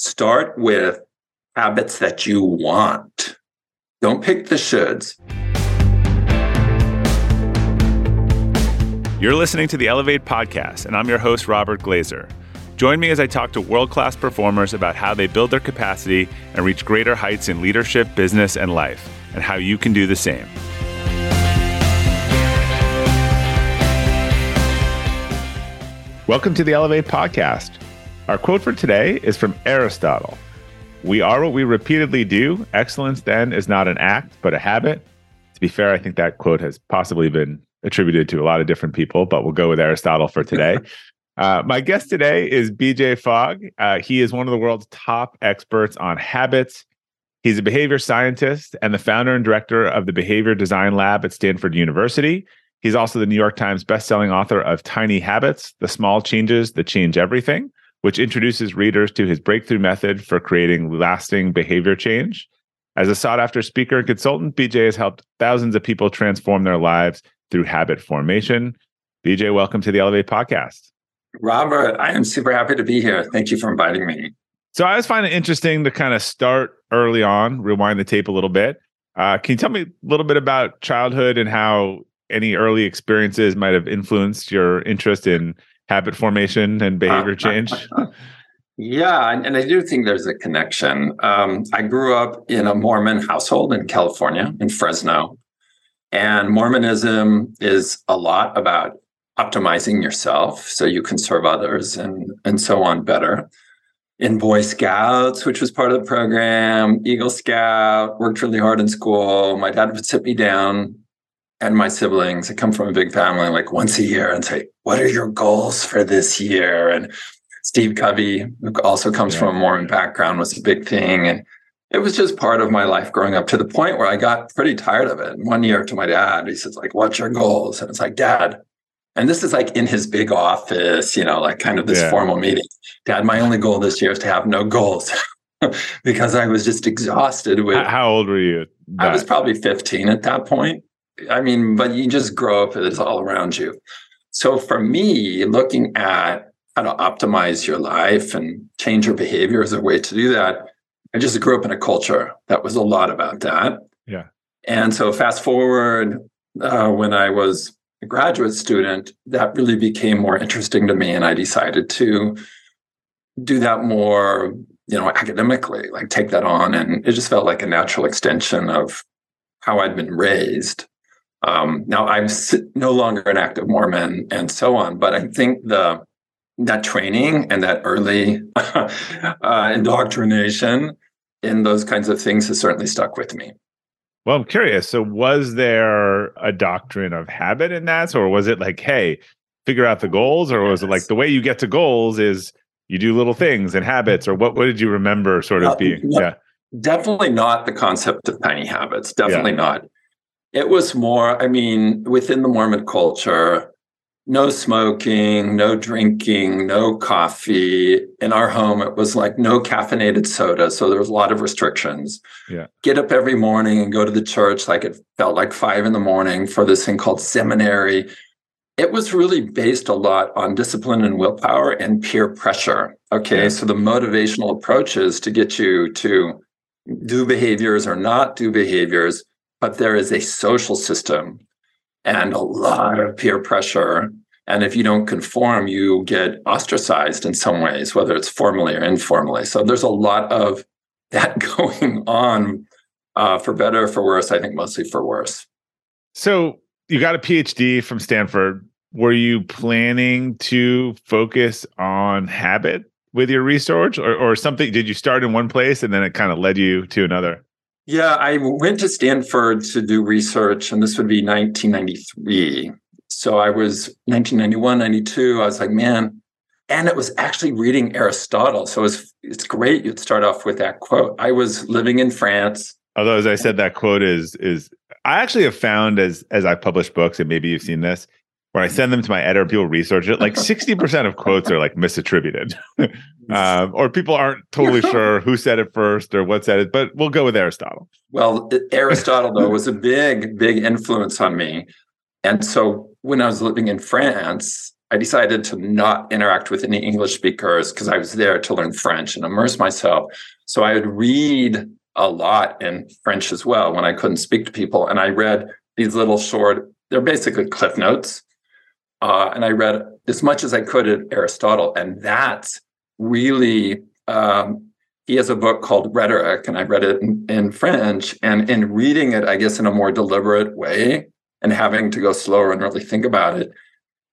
Start with habits that you want. Don't pick the shoulds. You're listening to the Elevate podcast, and I'm your host, Robert Glazer. Join me as I talk to world class performers about how they build their capacity and reach greater heights in leadership, business, and life, and how you can do the same. Welcome to the Elevate podcast. Our quote for today is from Aristotle We are what we repeatedly do. Excellence, then, is not an act, but a habit. To be fair, I think that quote has possibly been attributed to a lot of different people, but we'll go with Aristotle for today. Uh, my guest today is BJ Fogg. Uh, he is one of the world's top experts on habits. He's a behavior scientist and the founder and director of the Behavior Design Lab at Stanford University. He's also the New York Times bestselling author of Tiny Habits The Small Changes That Change Everything which introduces readers to his breakthrough method for creating lasting behavior change. As a sought after speaker and consultant, BJ has helped thousands of people transform their lives through habit formation. BJ, welcome to the Elevate podcast. Robert, I am super happy to be here. Thank you for inviting me. So I always find it interesting to kind of start early on, rewind the tape a little bit. Uh, can you tell me a little bit about childhood and how any early experiences might have influenced your interest in habit formation and behavior change? yeah, and, and, I do think there's a connection. Um, I grew up in a Mormon household in California, in Fresno. And Mormonism is a lot about optimizing yourself so you can serve others and, and so on better. In Boy Scouts, which was part of the program, Eagle Scout, worked really hard in school. My dad would sit me down and my siblings, I come from a big family, like once a year and say, What are your goals for this year? And Steve Covey, who also comes yeah. from a Mormon background, was a big thing. And it was just part of my life growing up to the point where I got pretty tired of it. And one year to my dad, he says, like, what's your goals? And it's like, Dad. And this is like in his big office, you know, like kind of this yeah. formal meeting. Dad, my only goal this year is to have no goals. because I was just exhausted with how old were you? I was probably 15 at that point. I mean, but you just grow up, it's all around you. So for me, looking at how to optimize your life and change your behavior as a way to do that, I just grew up in a culture that was a lot about that. Yeah. And so fast forward uh, when I was a graduate student, that really became more interesting to me. And I decided to do that more, you know, academically, like take that on. And it just felt like a natural extension of how I'd been raised. Um, now I'm no longer an active Mormon and so on, but I think the that training and that early uh, indoctrination in those kinds of things has certainly stuck with me. Well, I'm curious. So, was there a doctrine of habit in that, or was it like, hey, figure out the goals, or was yes. it like the way you get to goals is you do little things and habits, or what? What did you remember sort of uh, being? No, yeah, definitely not the concept of tiny habits. Definitely yeah. not. It was more, I mean, within the Mormon culture, no smoking, no drinking, no coffee. In our home, it was like no caffeinated soda. So there was a lot of restrictions. Yeah. Get up every morning and go to the church like it felt like five in the morning for this thing called seminary. It was really based a lot on discipline and willpower and peer pressure. Okay. Yeah. So the motivational approaches to get you to do behaviors or not do behaviors but there is a social system and a lot of peer pressure. And if you don't conform, you get ostracized in some ways, whether it's formally or informally. So there's a lot of that going on uh, for better or for worse. I think mostly for worse. So you got a PhD from Stanford. Were you planning to focus on habit with your research or, or something? Did you start in one place and then it kind of led you to another? Yeah, I went to Stanford to do research, and this would be 1993. So I was 1991, 92. I was like, man, and it was actually reading Aristotle. So it's it's great. You'd start off with that quote. I was living in France. Although, as I said, that quote is is I actually have found as as I publish books, and maybe you've seen this, when I send them to my editor, people research it. Like sixty percent of quotes are like misattributed, um, or people aren't totally sure who said it first or what said it. But we'll go with Aristotle. Well, Aristotle though was a big, big influence on me, and so when I was living in France, I decided to not interact with any English speakers because I was there to learn French and immerse myself. So I would read a lot in French as well when I couldn't speak to people. And I read these little short, they're basically cliff notes. Uh, and I read as much as I could at Aristotle. And that's really, um, he has a book called Rhetoric, and I read it in, in French. And in reading it, I guess in a more deliberate way and having to go slower and really think about it,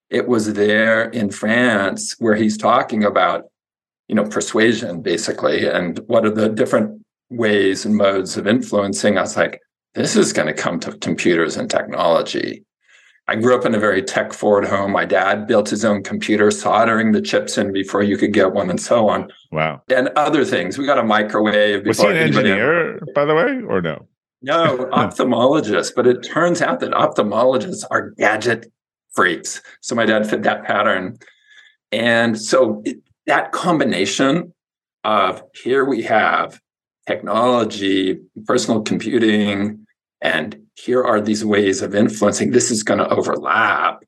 it was there in France where he's talking about, you know, persuasion basically, and what are the different ways and modes of influencing. I was like, this is going to come to computers and technology. I grew up in a very tech forward home. My dad built his own computer, soldering the chips in before you could get one, and so on. Wow. And other things. We got a microwave. Was he an engineer, ever... by the way, or no? No, ophthalmologist. But it turns out that ophthalmologists are gadget freaks. So my dad fit that pattern. And so it, that combination of here we have technology, personal computing, and here are these ways of influencing. This is going to overlap.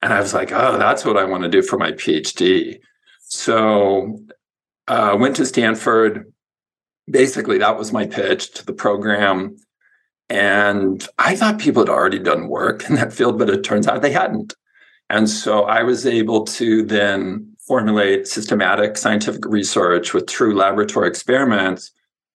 And I was like, oh, that's what I want to do for my PhD. So I uh, went to Stanford. Basically, that was my pitch to the program. And I thought people had already done work in that field, but it turns out they hadn't. And so I was able to then formulate systematic scientific research with true laboratory experiments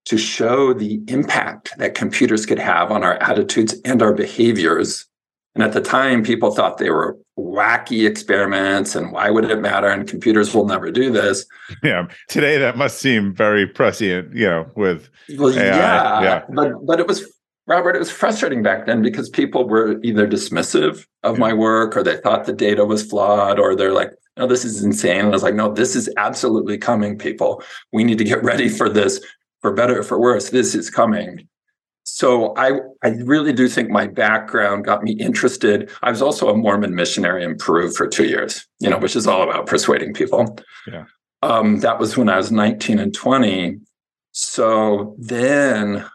to show the impact that computers could have on our attitudes and our behaviors. And at the time, people thought they were wacky experiments and why would it matter? And computers will never do this. Yeah. Today, that must seem very prescient, you know, with. Well, yeah. yeah. But, but it was Robert, it was frustrating back then because people were either dismissive of my work or they thought the data was flawed or they're like, no, this is insane. And I was like, no, this is absolutely coming, people. We need to get ready for this, for better or for worse. This is coming. So I, I really do think my background got me interested. I was also a Mormon missionary in Peru for two years, you know, which is all about persuading people. Yeah. Um, that was when I was 19 and 20. So then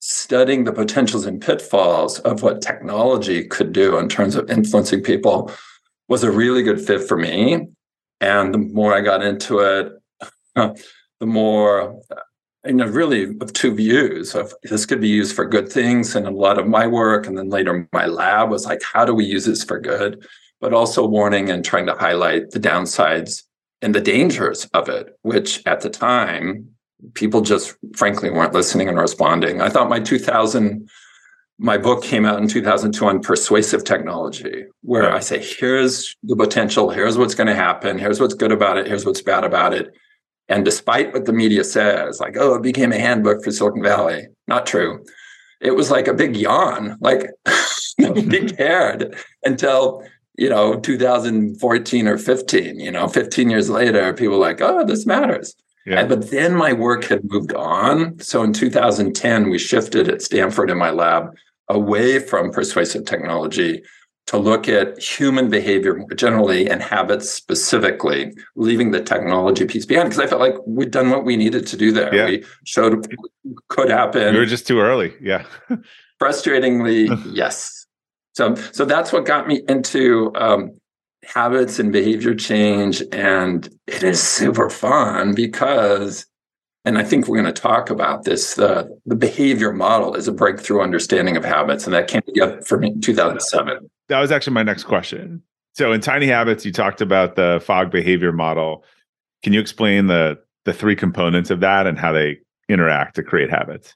studying the potentials and pitfalls of what technology could do in terms of influencing people was a really good fit for me. And the more I got into it, the more, you know, really of two views of this could be used for good things. And a lot of my work, and then later my lab was like, how do we use this for good? But also warning and trying to highlight the downsides and the dangers of it, which at the time people just frankly weren't listening and responding. I thought my 2000 my book came out in 2002 on persuasive technology, where I say, here's the potential, here's what's going to happen, here's what's good about it, here's what's bad about it. And despite what the media says, like, oh, it became a handbook for Silicon Valley, not true. It was like a big yawn, like nobody mm-hmm. cared until you know 2014 or 15 you know 15 years later people like oh this matters yeah. But then my work had moved on. So in 2010, we shifted at Stanford in my lab away from persuasive technology to look at human behavior more generally and habits specifically, leaving the technology piece behind because I felt like we'd done what we needed to do there. Yeah. We showed could happen. We were just too early. Yeah. Frustratingly, yes. So, so that's what got me into um, habits and behavior change. And it is super fun because, and I think we're going to talk about this, the, the behavior model is a breakthrough understanding of habits. And that came together for me in 2007. That was actually my next question. So in Tiny Habits, you talked about the Fogg behavior model. Can you explain the the three components of that and how they interact to create habits?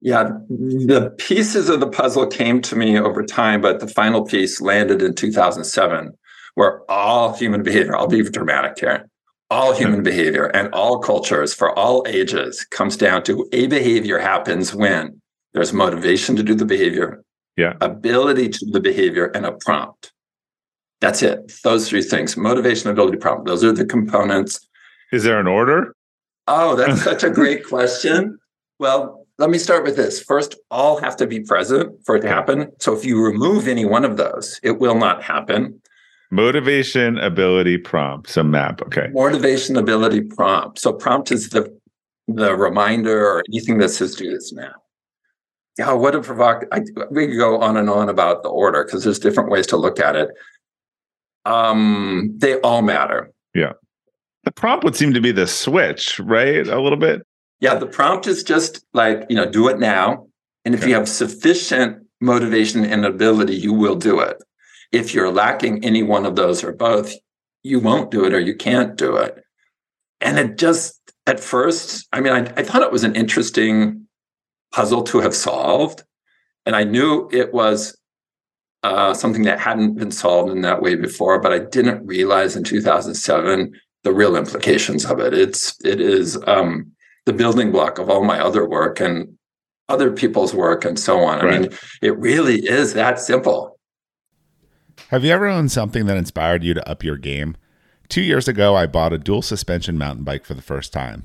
Yeah, the pieces of the puzzle came to me over time, but the final piece landed in 2007 where all human behavior, I'll be dramatic here, all human behavior and all cultures for all ages comes down to a behavior happens when there's motivation to do the behavior, yeah, ability to the behavior, and a prompt. That's it. Those three things motivation, ability, prompt. Those are the components. Is there an order? Oh, that's such a great question. Well, let me start with this. First, all have to be present for it to happen. So if you remove any one of those, it will not happen. Motivation, ability, prompt. Some map. Okay. Motivation, ability, prompt. So prompt is the the reminder or anything that says do this now. Yeah, what a provocative. We could go on and on about the order because there's different ways to look at it. Um, they all matter. Yeah. The prompt would seem to be the switch, right? A little bit. Yeah, the prompt is just like, you know, do it now. And if okay. you have sufficient motivation and ability, you will do it. If you're lacking any one of those or both, you won't do it or you can't do it. And it just, at first, I mean, I, I thought it was an interesting puzzle to have solved. And I knew it was uh, something that hadn't been solved in that way before, but I didn't realize in 2007 the real implications of it. It's it is um, the building block of all my other work and other people's work and so on. Right. I mean, it really is that simple. Have you ever owned something that inspired you to up your game? Two years ago, I bought a dual suspension mountain bike for the first time,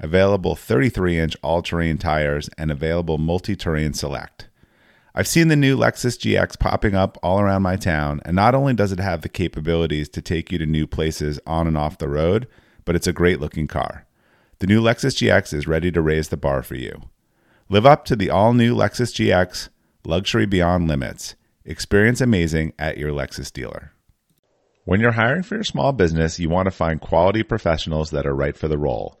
available 33 inch all terrain tires, and available multi terrain select. I've seen the new Lexus GX popping up all around my town, and not only does it have the capabilities to take you to new places on and off the road, but it's a great looking car. The new Lexus GX is ready to raise the bar for you. Live up to the all new Lexus GX, luxury beyond limits. Experience amazing at your Lexus dealer. When you're hiring for your small business, you want to find quality professionals that are right for the role.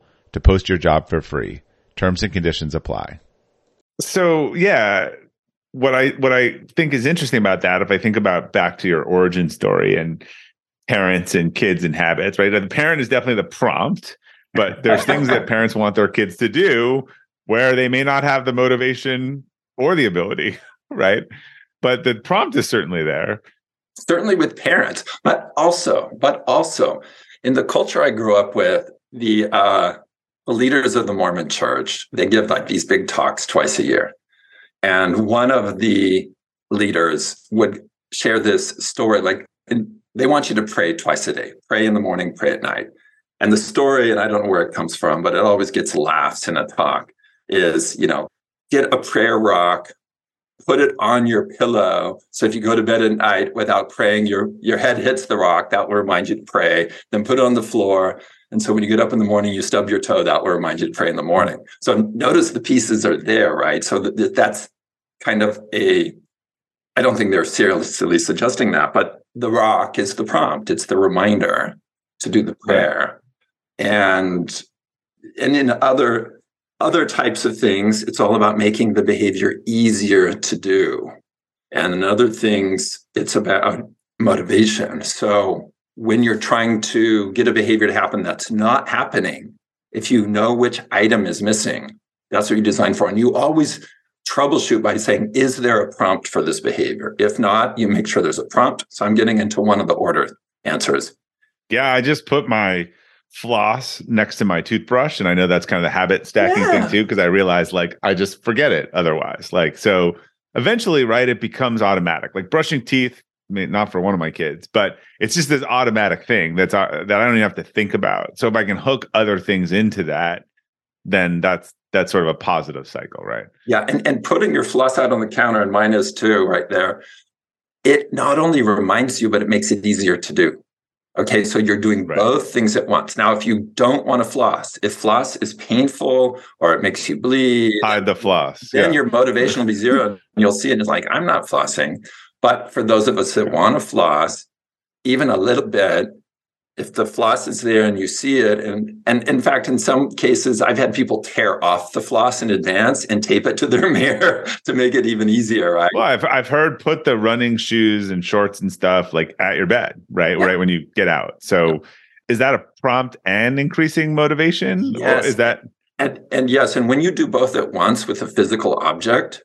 to post your job for free. Terms and conditions apply. So, yeah, what I what I think is interesting about that, if I think about back to your origin story and parents and kids and habits, right? The parent is definitely the prompt, but there's things that parents want their kids to do where they may not have the motivation or the ability, right? But the prompt is certainly there. Certainly with parents, but also, but also in the culture I grew up with, the uh, the leaders of the Mormon church, they give like these big talks twice a year. And one of the leaders would share this story like they want you to pray twice a day, pray in the morning, pray at night. And the story, and I don't know where it comes from, but it always gets laughs in a talk, is, you know, get a prayer rock, put it on your pillow. So if you go to bed at night without praying, your your head hits the rock, that will remind you to pray. Then put it on the floor. And so when you get up in the morning, you stub your toe, that will remind you to pray in the morning. So notice the pieces are there, right? So that, that's kind of a, I don't think they're seriously suggesting that, but the rock is the prompt. It's the reminder to do the prayer. And and in other other types of things, it's all about making the behavior easier to do. And in other things, it's about motivation. So when you're trying to get a behavior to happen that's not happening, if you know which item is missing, that's what you design for. And you always troubleshoot by saying, is there a prompt for this behavior? If not, you make sure there's a prompt. So I'm getting into one of the order answers. Yeah, I just put my floss next to my toothbrush. And I know that's kind of the habit stacking yeah. thing too, because I realize like I just forget it otherwise. Like, so eventually, right, it becomes automatic. Like brushing teeth, not for one of my kids, but it's just this automatic thing that's uh, that I don't even have to think about. So if I can hook other things into that, then that's that's sort of a positive cycle, right? Yeah, and and putting your floss out on the counter, and mine is too, right there. It not only reminds you, but it makes it easier to do. Okay, so you're doing right. both things at once. Now, if you don't want to floss, if floss is painful or it makes you bleed, hide the floss. Then yeah. your motivation will be zero. and You'll see it as like, I'm not flossing. But for those of us that want to floss, even a little bit, if the floss is there and you see it and and in fact in some cases i've had people tear off the floss in advance and tape it to their mirror to make it even easier right well i've, I've heard put the running shoes and shorts and stuff like at your bed right yeah. right when you get out so yeah. is that a prompt and increasing motivation yes. or is that and and yes and when you do both at once with a physical object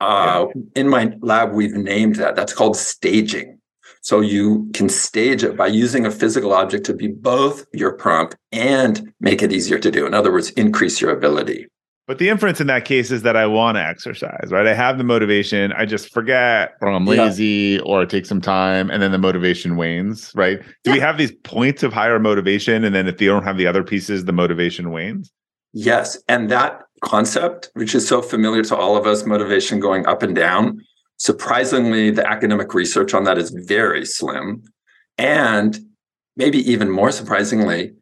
uh, in my lab we've named that that's called staging so you can stage it by using a physical object to be both your prompt and make it easier to do. In other words, increase your ability. But the inference in that case is that I want to exercise, right? I have the motivation. I just forget or I'm lazy yeah. or it takes some time and then the motivation wanes, right? Do yeah. we have these points of higher motivation? And then if they don't have the other pieces, the motivation wanes? Yes. And that concept, which is so familiar to all of us, motivation going up and down, Surprisingly, the academic research on that is very slim. And maybe even more surprisingly,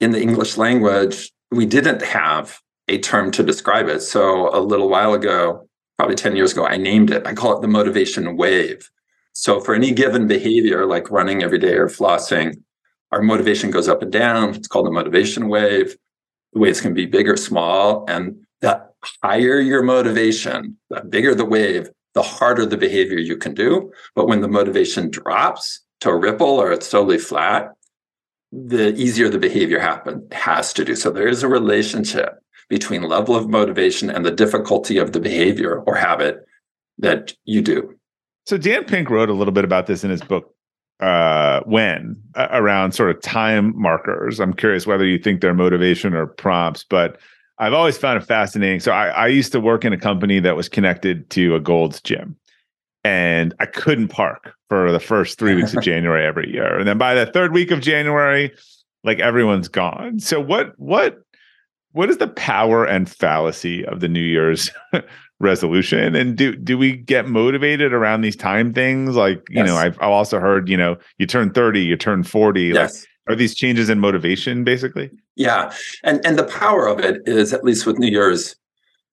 in the English language, we didn't have a term to describe it. So a little while ago, probably 10 years ago, I named it. I call it the motivation wave. So for any given behavior like running every day or flossing, our motivation goes up and down. It's called the motivation wave. The waves can be big or small. And the higher your motivation, the bigger the wave, the harder the behavior you can do. But when the motivation drops to a ripple or it's totally flat, the easier the behavior happen has to do. So there is a relationship between level of motivation and the difficulty of the behavior or habit that you do. So Dan Pink wrote a little bit about this in his book uh, when uh, around sort of time markers. I'm curious whether you think they're motivation or prompts, but I've always found it fascinating. So I, I used to work in a company that was connected to a Gold's gym, and I couldn't park for the first three weeks of January every year, and then by the third week of January, like everyone's gone. So what what what is the power and fallacy of the New Year's resolution? And do do we get motivated around these time things? Like you yes. know, I've, I've also heard you know you turn thirty, you turn forty. Yes. Like, are these changes in motivation basically? Yeah. And and the power of it is at least with New Year's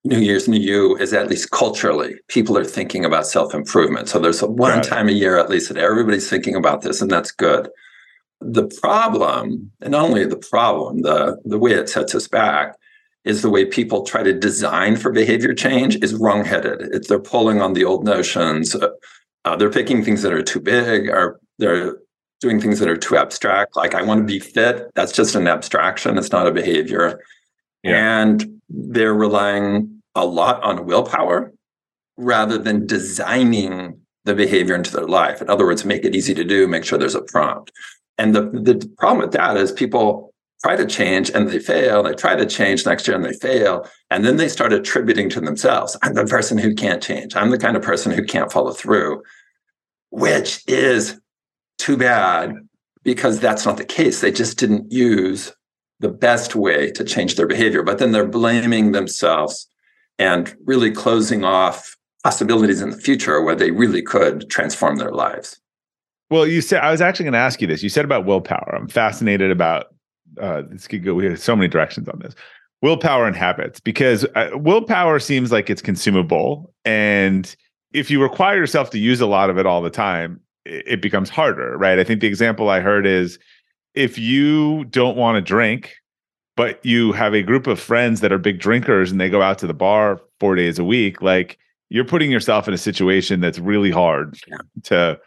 New Year's New You is at least culturally people are thinking about self-improvement. So there's one time a year at least that everybody's thinking about this and that's good. The problem, and not only the problem, the the way it sets us back is the way people try to design for behavior change is wrongheaded. It's they're pulling on the old notions. Uh, they're picking things that are too big, or they're doing things that are too abstract. Like I want to be fit. That's just an abstraction. It's not a behavior. Yeah. And they're relying a lot on willpower rather than designing the behavior into their life. In other words, make it easy to do, make sure there's a prompt. And the, the problem with that is people try to change and they fail. They try to change next year and they fail. And then they start attributing to themselves I'm the person who can't change. I'm the kind of person who can't follow through, which is too bad because that's not the case. They just didn't use the best way to change their behavior. But then they're blaming themselves and really closing off possibilities in the future where they really could transform their lives. Well, you said I was actually going to ask you this. You said about willpower. I'm fascinated about uh, this could go. We have so many directions on this. Willpower and habits, because uh, willpower seems like it's consumable, and if you require yourself to use a lot of it all the time, it becomes harder, right? I think the example I heard is if you don't want to drink, but you have a group of friends that are big drinkers and they go out to the bar four days a week, like you're putting yourself in a situation that's really hard yeah. to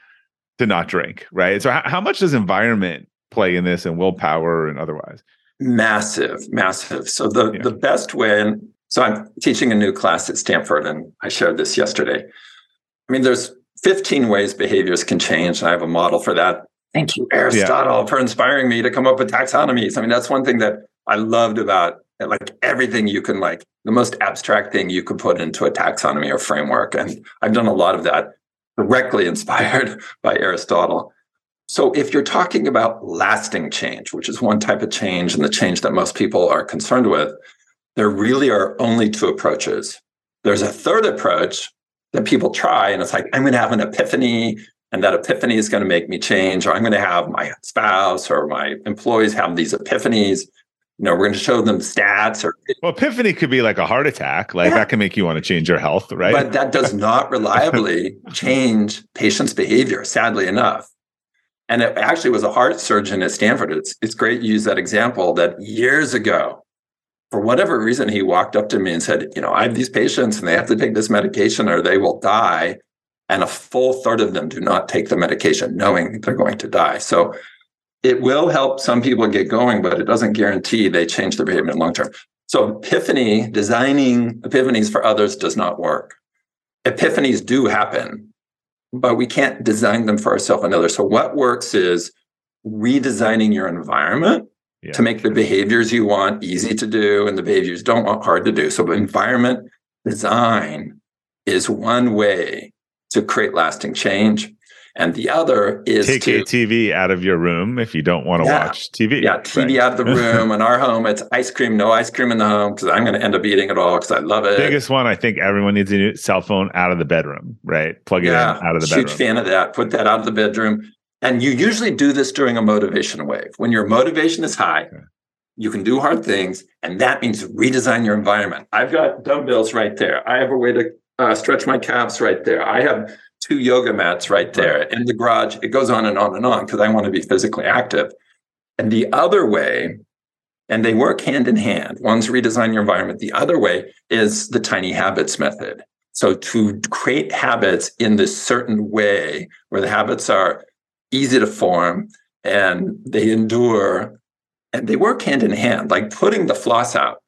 to not drink, right? So how, how much does environment play in this and willpower and otherwise? Massive, massive. So the yeah. the best way, and so I'm teaching a new class at Stanford, and I shared this yesterday. I mean, there's 15 ways behaviors can change. And I have a model for that. Thank you, Aristotle, yeah. for inspiring me to come up with taxonomies. I mean, that's one thing that I loved about like everything you can like the most abstract thing you could put into a taxonomy or framework. And I've done a lot of that directly inspired by Aristotle. So if you're talking about lasting change, which is one type of change and the change that most people are concerned with, there really are only two approaches. There's a third approach, that people try and it's like i'm going to have an epiphany and that epiphany is going to make me change, or I'm going to have my spouse or my employees have these epiphanies. You know, we're going to show them stats or well, epiphany could be like a heart attack. Like yeah. that can make you want to change your health, right? But that does not reliably change patients' behavior, sadly enough. And it actually was a heart surgeon at Stanford. It's it's great you use that example that years ago, for whatever reason, he walked up to me and said, you know, I have these patients and they have to take this medication or they will die. And a full third of them do not take the medication knowing they're going to die. So it will help some people get going, but it doesn't guarantee they change their behavior in the long term. So epiphany, designing epiphanies for others does not work. Epiphanies do happen, but we can't design them for ourselves and others. So what works is redesigning your environment yeah. to make the behaviors you want easy to do and the behaviors don't want hard to do. So environment design is one way to create lasting change. And the other is take to, a TV out of your room if you don't want to yeah, watch TV. Yeah, TV right. out of the room. in our home, it's ice cream, no ice cream in the home because I'm going to end up eating it all because I love it. Biggest one, I think everyone needs a new cell phone out of the bedroom, right? Plug it yeah, in out of the bedroom. huge fan of that. Put that out of the bedroom. And you usually do this during a motivation wave. When your motivation is high, okay. you can do hard things. And that means redesign your environment. I've got dumbbells right there. I have a way to uh, stretch my calves right there. I have two yoga mats right there in the garage. It goes on and on and on because I want to be physically active. And the other way, and they work hand in hand. One's redesign your environment. The other way is the tiny habits method. So to create habits in this certain way where the habits are easy to form and they endure and they work hand in hand, like putting the floss out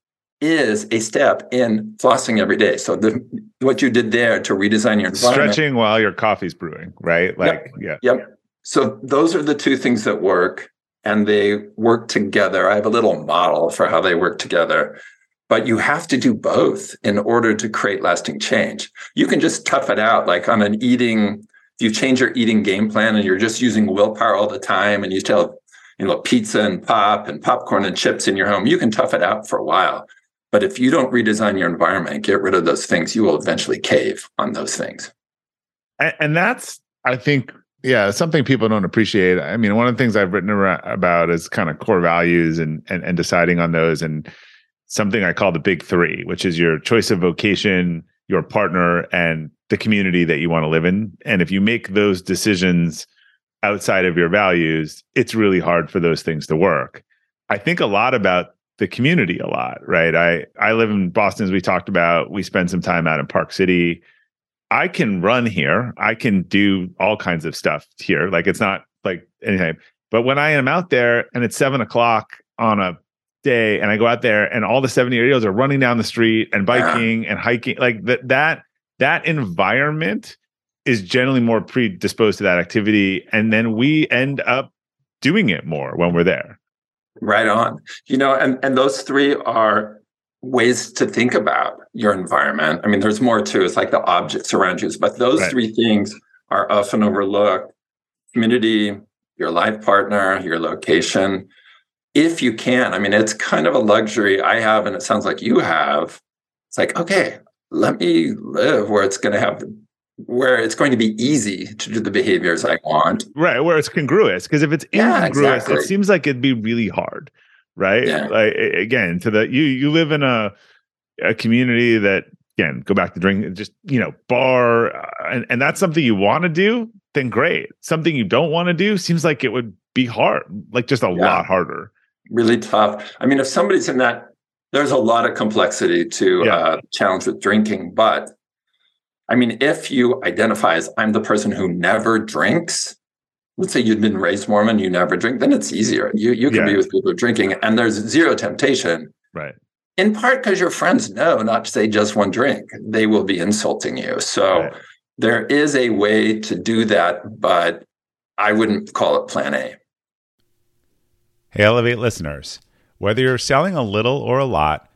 is a step in flossing every day. So the what you did there to redesign your environment. Stretching while your coffee's brewing, right? Like yep. yeah. Yep. So those are the two things that work and they work together. I have a little model for how they work together. But you have to do both in order to create lasting change. You can just tough it out like on an eating if you change your eating game plan and you're just using willpower all the time and you tell you know pizza and pop and popcorn and chips in your home, you can tough it out for a while. But if you don't redesign your environment, get rid of those things, you will eventually cave on those things. And, and that's, I think, yeah, something people don't appreciate. I mean, one of the things I've written about is kind of core values and, and and deciding on those, and something I call the big three, which is your choice of vocation, your partner, and the community that you want to live in. And if you make those decisions outside of your values, it's really hard for those things to work. I think a lot about the community a lot, right? I I live in Boston as we talked about. We spend some time out in Park City. I can run here. I can do all kinds of stuff here. Like it's not like anything. But when I am out there and it's seven o'clock on a day and I go out there and all the 70 year olds are running down the street and biking and hiking, like that that that environment is generally more predisposed to that activity. And then we end up doing it more when we're there. Right on. You know, and, and those three are ways to think about your environment. I mean, there's more too. It's like the objects around you, but those right. three things are often overlooked. Community, your life partner, your location. If you can, I mean, it's kind of a luxury I have, and it sounds like you have. It's like, okay, let me live where it's going to have where it's going to be easy to do the behaviors I want. Right, where it's congruous. Because if it's yeah, incongruous, exactly. it seems like it'd be really hard. Right. Yeah. Like again, to the you you live in a a community that again go back to drink just you know bar uh, and, and that's something you want to do then great something you don't want to do seems like it would be hard like just a yeah. lot harder really tough i mean if somebody's in that there's a lot of complexity to yeah. uh, challenge with drinking but I mean, if you identify as I'm the person who never drinks, let's say you've been raised Mormon, you never drink, then it's easier. You you can yeah. be with people drinking, and there's zero temptation. Right. In part because your friends know not to say just one drink; they will be insulting you. So right. there is a way to do that, but I wouldn't call it Plan A. Hey, Elevate listeners, whether you're selling a little or a lot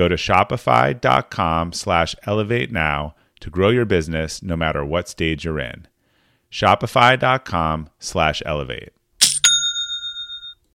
Go to shopify.com slash elevate now to grow your business no matter what stage you're in. Shopify.com slash elevate.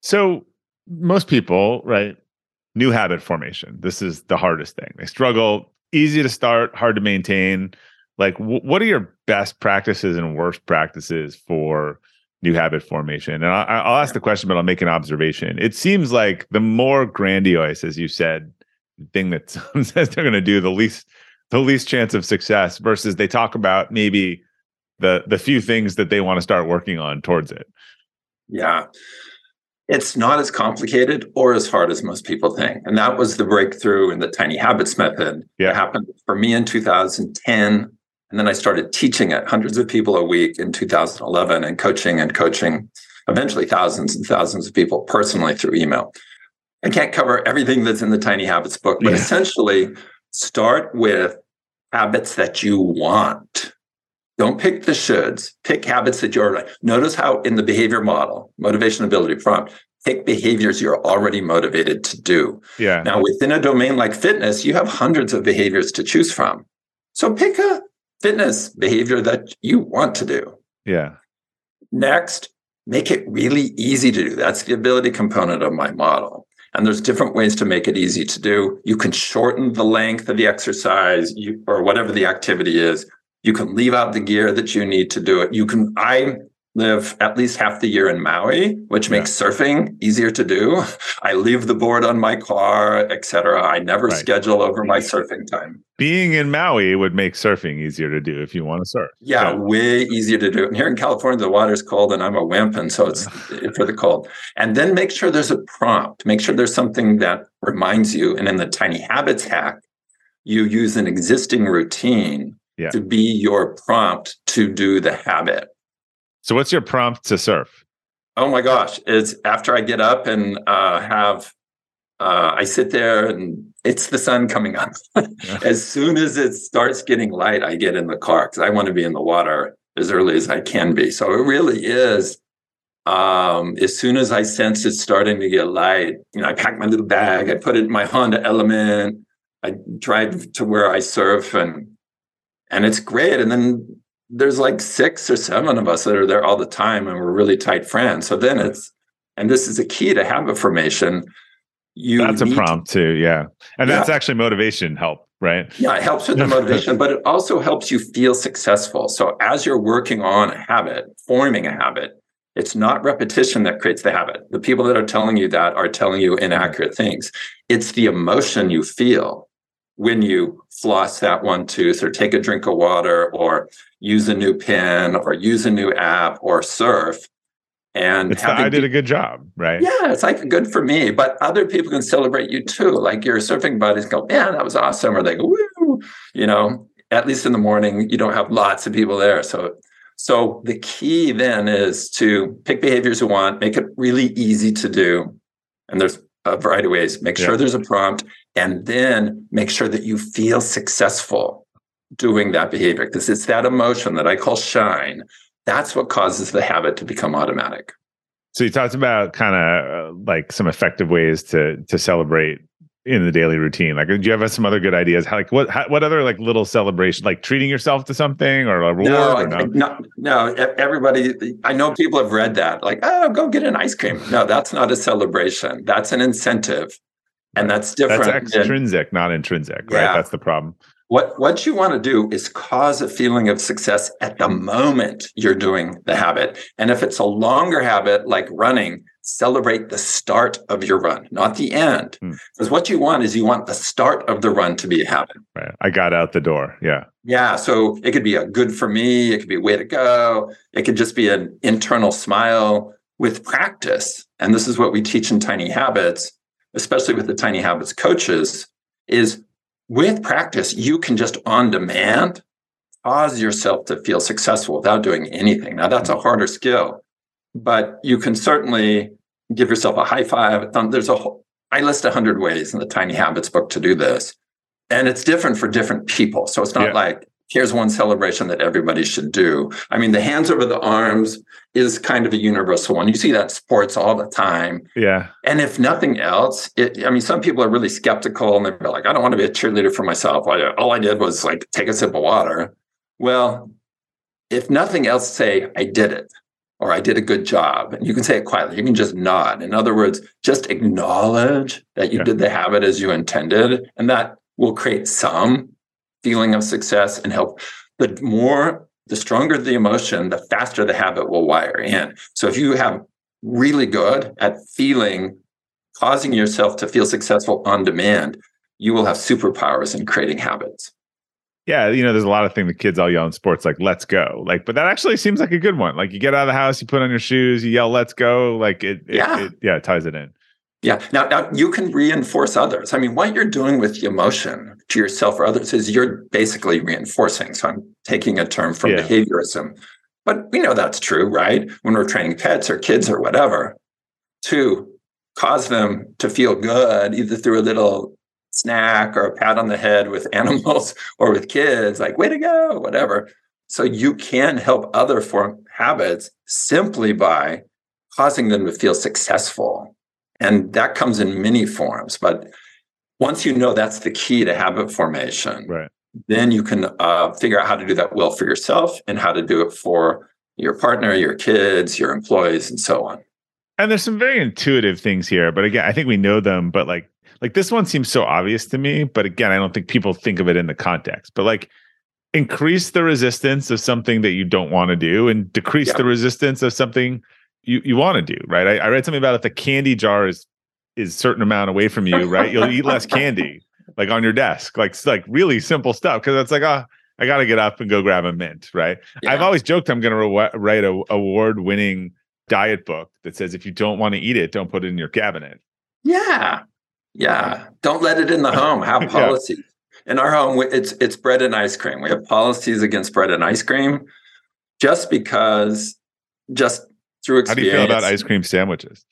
So most people, right, new habit formation. This is the hardest thing. They struggle, easy to start, hard to maintain. Like, w- what are your best practices and worst practices for new habit formation? And I, I'll ask the question, but I'll make an observation. It seems like the more grandiose, as you said, thing that says they're going to do, the least the least chance of success. Versus they talk about maybe the the few things that they want to start working on towards it. Yeah. It's not as complicated or as hard as most people think. And that was the breakthrough in the tiny habits method. Yeah. It happened for me in 2010. And then I started teaching it hundreds of people a week in 2011 and coaching and coaching eventually thousands and thousands of people personally through email. I can't cover everything that's in the Tiny Habits book, but Yeah. essentially start with habits that you want. Don't pick the shoulds. Pick habits that you're. Notice how in the behavior model, motivation ability prompt, pick behaviors you're already motivated to do. Yeah. Now, within a domain like fitness, you have hundreds of behaviors to choose from. So pick a fitness behavior that you want to do. yeah. Next, make it really easy to do. That's the ability component of my model. And there's different ways to make it easy to do. You can shorten the length of the exercise you, or whatever the activity is. You can leave out the gear that you need to do it. You can, I live at least half the year in Maui, which makes surfing easier to do. I leave the board on my car, etc. I never Right. schedule over my surfing time. Being in Maui would make surfing easier to do if you want to surf. Yeah, So- way easier to do. And here in California, the water's cold and I'm a wimp. And so it's for the cold. And then make sure there's a prompt. Make sure there's something that reminds you. And in the tiny habits hack, you use an existing routine Yeah. to be your prompt to do the habit. So what's your prompt to surf? Oh my gosh. It's after I get up and uh, have, uh, I sit there and it's the sun coming up. as soon as it starts getting light, I get in the car because I want to be in the water as early as I can be. So it really is. Um, as soon as I sense it's starting to get light, you know, I pack my little bag, I put it in my Honda Element, I drive to where I surf, and and it's great. And then there's like six or seven of us that are there all the time, and we're really tight friends. So then it's, and this is a key to habit formation. You That's a need to prompt too. Yeah. And that's actually motivation help, right? yeah, it helps with the motivation, but it also helps you feel successful. So as you're working on a habit, forming a habit, it's not repetition that creates the habit. The people that are telling you that are telling you mm-hmm. inaccurate things. It's the emotion you feel when you floss that one tooth or take a drink of water or use a new pen or use a new app or surf. And the, I did a good job, right? yeah, it's like good for me, but other people can celebrate you too. Like your surfing buddies go, man, that was awesome. Or they go, woo, you know, at least in the morning, you don't have lots of people there. So, so the key then is to pick behaviors you want, make it really easy to do. And there's a variety of ways. Make sure Yeah. there's a prompt and then make sure that you feel successful doing that behavior because it's that emotion that I call shine. That's what causes the habit to become automatic. So you talked about kind of uh, like some effective ways to to celebrate in the daily routine? Like, do you have some other good ideas? How, like, what how, what other like little celebration, like treating yourself to something or a reward? No, or no? no, no. Everybody, I know people have read that, like, oh, go get an ice cream. No, that's not a celebration. That's an incentive, and that's different. That's extrinsic, than, not intrinsic, right? Yeah. That's the problem. What what you want to do is cause a feeling of success at the moment you're doing the habit. And if it's a longer habit like running, celebrate the start of your run, not the end. Because hmm. what you want is you want the start of the run to be a habit. Right. I got out the door. Yeah. Yeah. So it could be a good for me. It could be a way to go. It could just be an internal smile with practice. And this is what we teach in Tiny Habits, especially with the Tiny Habits coaches, is with practice, you can just on demand cause yourself to feel successful without doing anything. Now, that's a harder skill, but you can certainly give yourself a high five. There's a whole, I list 100 ways in the Tiny Habits book to do this. And it's different for different people. So it's not yeah. like here's one celebration that everybody should do. I mean, the hands over the arms is kind of a universal one. You see that sports all the time. Yeah. And if nothing else, it, I mean, some people are really skeptical and they're like, I don't want to be a cheerleader for myself. All I did was like take a sip of water. Well, if nothing else, say, I did it or I did a good job. And you can say it quietly. You can just nod. In other words, just acknowledge that you yeah. did the habit as you intended. And that will create some feeling of success and help. The more, the stronger the emotion, the faster the habit will wire in. So if you have really good at feeling, causing yourself to feel successful on demand, you will have superpowers in creating habits. Yeah, you know, there's a lot of things the kids all yell in sports, like "Let's go!" Like, but that actually seems like a good one. Like, you get out of the house, you put on your shoes, you yell "Let's go!" Like, it, it yeah, it, yeah, it ties it in. Yeah. Now, now you can reinforce others. I mean, what you're doing with the emotion to yourself or others is you're basically reinforcing. So I'm taking a term from yeah. behaviorism, but we know that's true, right? When we're training pets or kids or whatever, to cause them to feel good, either through a little snack or a pat on the head with animals or with kids, like way to go, whatever. So you can help other form habits simply by causing them to feel successful and that comes in many forms. But once you know that's the key to habit formation, right. then you can uh, figure out how to do that well for yourself and how to do it for your partner, your kids, your employees, and so on. And there's some very intuitive things here, but again, I think we know them. But like, like this one seems so obvious to me. But again, I don't think people think of it in the context. But like, increase the resistance of something that you don't want to do, and decrease the resistance of something you you want to do, right? I, I read something about if the candy jar is is certain amount away from you, right? You'll eat less candy, like on your desk, like like really simple stuff. Because it's like, oh, I got to get up and go grab a mint, right? Yeah. I've always joked I'm going to re- write a award winning diet book that says if you don't want to eat it, don't put it in your cabinet. Yeah, yeah. Don't let it in the home. Have policies. yeah. In our home, it's it's bread and ice cream. We have policies against bread and ice cream, just because, just through experience. How do you feel about ice cream sandwiches?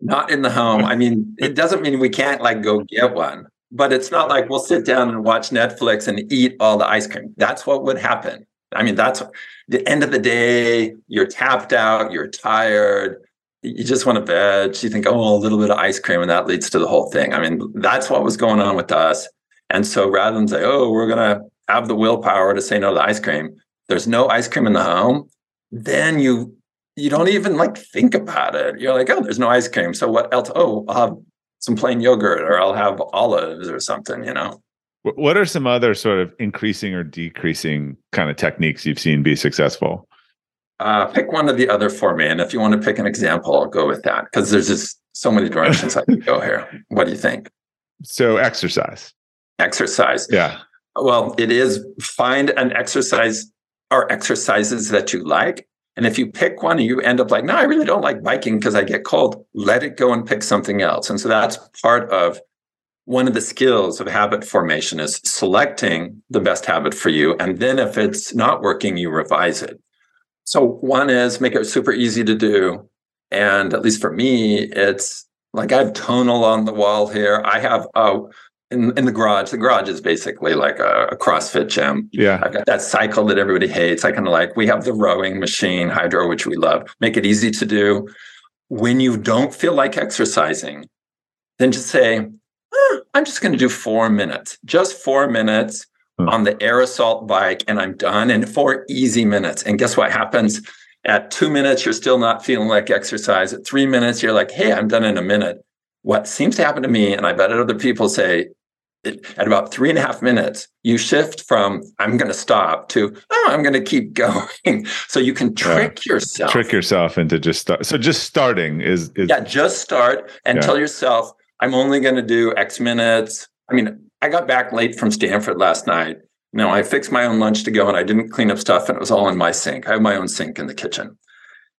Not in the home. I mean, it doesn't mean we can't like go get one, but it's not like we'll sit down and watch Netflix and eat all the ice cream. That's what would happen. I mean, that's the end of the day. You're tapped out. You're tired. You just want to veg. You think, oh, a little bit of ice cream, and that leads to the whole thing. I mean, that's what was going on with us. And so rather than say, oh, we're going to have the willpower to say no to ice cream, there's no ice cream in the home, then you you don't even like think about it. You're like, oh, there's no ice cream. So what else? Oh, I'll have some plain yogurt or I'll have olives or something, you know? What are some other sort of increasing or decreasing kind of techniques you've seen be successful? Uh, pick one of the other for me. And if you want to pick an example, I'll go with that because there's just so many directions I can go here. What do you think? So, exercise. Exercise. Yeah. Well, it is find an exercise or exercises that you like and if you pick one and you end up like, no, I really don't like biking because I get cold, let it go and pick something else. And so that's part of one of the skills of habit formation is selecting the best habit for you. And then if it's not working, you revise it. So one is make it super easy to do. And at least for me, it's like I have tonal on the wall here. I have a in, in the garage. The garage is basically like a, a CrossFit gym. Yeah. I've got that cycle that everybody hates. I kind of like, we have the rowing machine, Hydrow, which we love. Make it easy to do. When you don't feel like exercising, then just say, oh, I'm just going to do four minutes, just four minutes hmm. on the air assault bike, and I'm done. in four easy minutes. And guess what happens? At two minutes, you're still not feeling like exercise. At three minutes, you're like, hey, I'm done in a minute. What seems to happen to me, and I bet other people say, at about three and a half minutes, you shift from I'm going to stop to oh, I'm going to keep going. so you can trick yeah. yourself. Trick yourself into just start. So just starting is, is yeah, just start and yeah. tell yourself I'm only going to do X minutes. I mean, I got back late from Stanford last night. You know, I fixed my own lunch to go and I didn't clean up stuff and it was all in my sink. I have my own sink in the kitchen.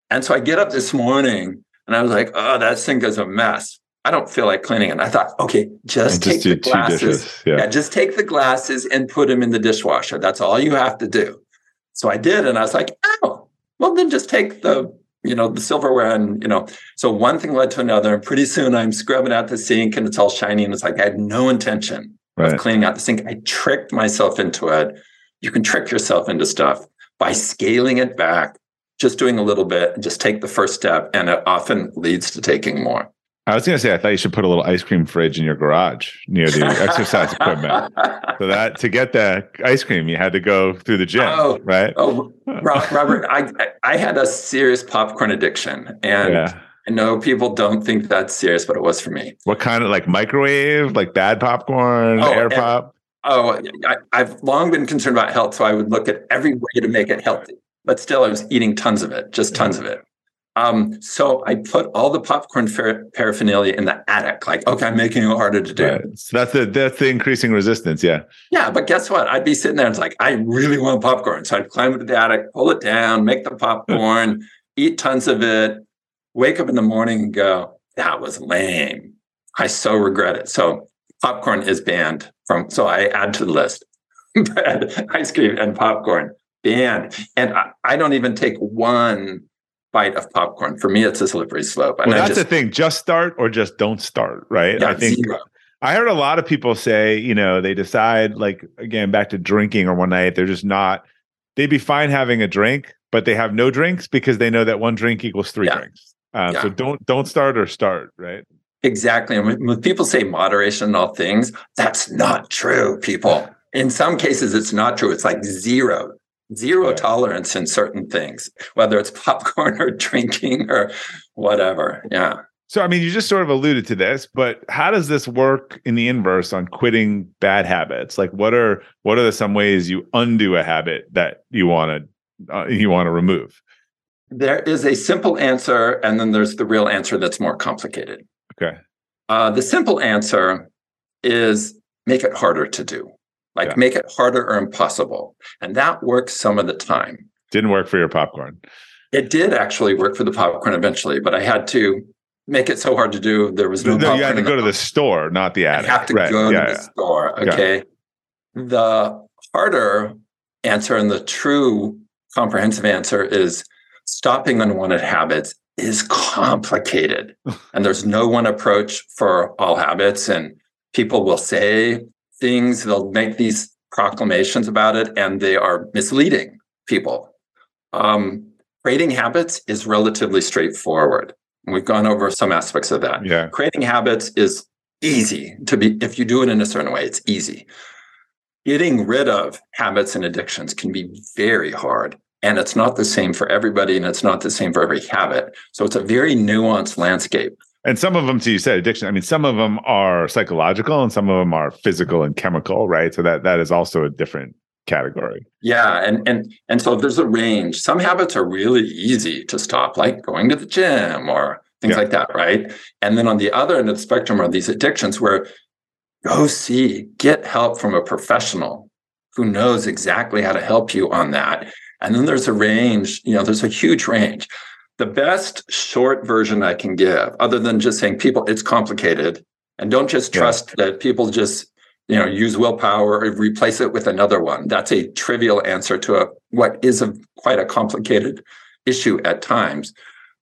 And so I get up this morning and I was like, oh, that sink is a mess. I don't feel like cleaning it. I thought, okay, just, just take the glasses. Yeah. yeah, just take the glasses and put them in the dishwasher. That's all you have to do. So I did, and I was like, oh, well, then just take the you know the silverware and you know. So one thing led to another, and pretty soon I'm scrubbing out the sink, and it's all shiny, and it's like I had no intention right. of cleaning out the sink. I tricked myself into it. You can trick yourself into stuff by scaling it back, just doing a little bit, and just take the first step, and it often leads to taking more. I was going to say, I thought you should put a little ice cream fridge in your garage near the exercise equipment. So that to get the ice cream, you had to go through the gym, oh, right? Oh, Robert, I I had a serious popcorn addiction, and yeah. Know people don't think that's serious, but it was for me. What kind of like microwave, like bad popcorn, oh, air pop? Oh, I, I've long been concerned about health, so I would look at every way to make it healthy. But still, I was eating tons of it, just tons of it. Um, so I put all the popcorn paraphernalia in the attic. Like, okay, I'm making it harder to do. Right. So that's the that's the increasing resistance. Yeah. Yeah, but guess what? I'd be sitting there and it's like, I really want popcorn. So I'd climb into the attic, pull it down, make the popcorn, eat tons of it, wake up in the morning and go, that was lame. I so regret it. So popcorn is banned from. So I add to the list ice cream, and popcorn banned. And I, I don't even take one bite of popcorn. For me, it's a slippery slope. And well, that's just, the thing. Just start or just don't start, right? Yeah, I think zero. I heard a lot of people say, you know, they decide like again back to drinking or one night, they're just not. They'd be fine having a drink, but they have no drinks because they know that one drink equals three yeah. drinks. Uh, yeah. So don't don't start or start, right? Exactly. And when, when people say moderation in all things, that's not true, people. In some cases, it's not true. It's like zero zero tolerance in certain things, whether it's popcorn or drinking or whatever. Yeah. So, I mean, you just sort of alluded to this, but how does this work in the inverse on quitting bad habits? Like, what are what are the, some ways you undo a habit that you want to uh, you want to remove? There is a simple answer, and then there's the real answer that's more complicated. Okay. Uh, the simple answer is make it harder to do like yeah. make it harder or impossible. And that works some of the time. Didn't work for your popcorn. It did actually work for the popcorn eventually, but I had to make it so hard to do. There was no. no you had to go to the store, not the attic. I have to right. go yeah, to yeah. the store. Okay. The harder answer and the true comprehensive answer is stopping unwanted habits is complicated. and there's no one approach for all habits. And people will say things, they'll make these proclamations about it, and they are misleading people. Um, creating habits is relatively straightforward. We've gone over some aspects of that. Yeah. Creating habits is easy to be, if you do it in a certain way, it's easy. Getting rid of habits and addictions can be very hard. And it's not the same for everybody, and it's not the same for every habit. So it's a very nuanced landscape. And some of them, so you said addiction. I mean, some of them are psychological, and some of them are physical and chemical, right? So that that is also a different category. Yeah, and and and so there's a range. Some habits are really easy to stop, like going to the gym or things yeah. like that, right? And then on the other end of the spectrum are these addictions where go see, get help from a professional who knows exactly how to help you on that. And then there's a range, you know, there's a huge range the best short version I can give, other than just saying people, it's complicated, and don't just trust yeah. that people just you know use willpower or replace it with another one. That's a trivial answer to a what is a quite a complicated issue at times.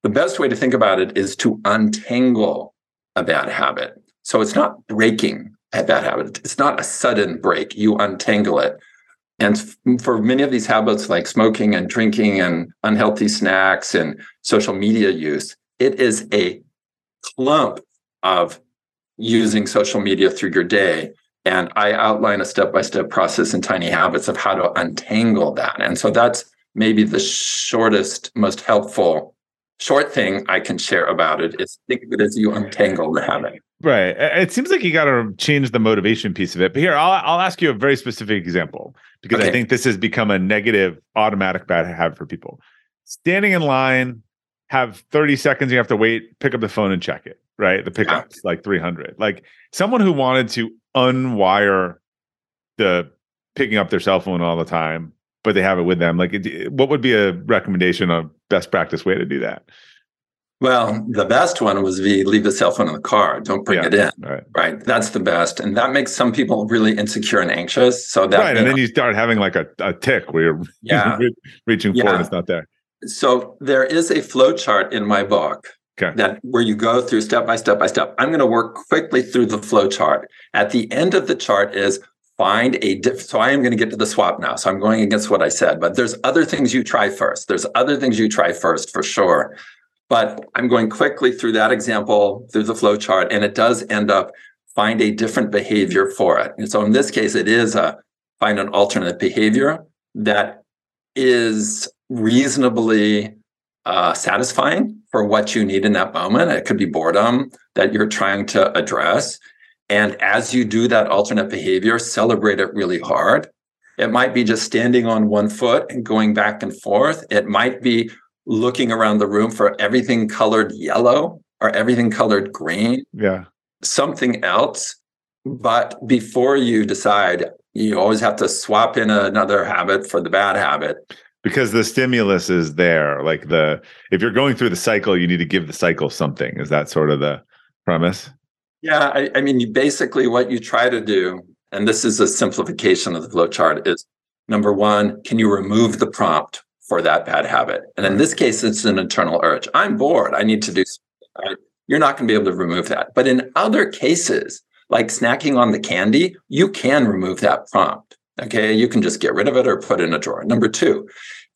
The best way to think about it is to untangle a bad habit. So it's not breaking a bad habit. It's not a sudden break. You untangle it. And for many of these habits, like smoking and drinking and unhealthy snacks and social media use, it is a clump of using social media through your day. And I outline a step by step process in Tiny Habits of how to untangle that. And so that's maybe the shortest, most helpful short thing I can share about it is think of it as you untangle the habit. Right. It seems like you got to change the motivation piece of it. But here, I'll, I'll ask you a very specific example because okay. I think this has become a negative automatic bad habit for people. Standing in line, have 30 seconds, you have to wait, pick up the phone and check it, right? The pickup's yeah. like 300. Like someone who wanted to unwire the picking up their cell phone all the time, but they have it with them. Like, what would be a recommendation, a best practice way to do that? Well, the best one was the leave the cell phone in the car. Don't bring yeah, it in. Right. right. That's the best. And that makes some people really insecure and anxious. So that Right. And know, then you start having like a, a tick where you're yeah. reaching yeah. for and it's not there. So there is a flow chart in my book okay. that where you go through step by step by step. I'm going to work quickly through the flow chart. At the end of the chart is find a diff- so i am going to get to the swap now so i'm going against what i said but there's other things you try first there's other things you try first for sure but i'm going quickly through that example through the flow chart and it does end up find a different behavior for it and so in this case it is a find an alternate behavior that is reasonably uh, satisfying for what you need in that moment it could be boredom that you're trying to address and as you do that alternate behavior, celebrate it really hard. It might be just standing on one foot and going back and forth. It might be looking around the room for everything colored yellow or everything colored green. Yeah. Something else. But before you decide, you always have to swap in another habit for the bad habit. Because the stimulus is there. Like the if you're going through the cycle, you need to give the cycle something. Is that sort of the premise? Yeah, I, I mean, basically, what you try to do, and this is a simplification of the flow chart, is number one, can you remove the prompt for that bad habit? And in this case, it's an internal urge. I'm bored. I need to do something. You're not going to be able to remove that. But in other cases, like snacking on the candy, you can remove that prompt. Okay. You can just get rid of it or put it in a drawer. Number two,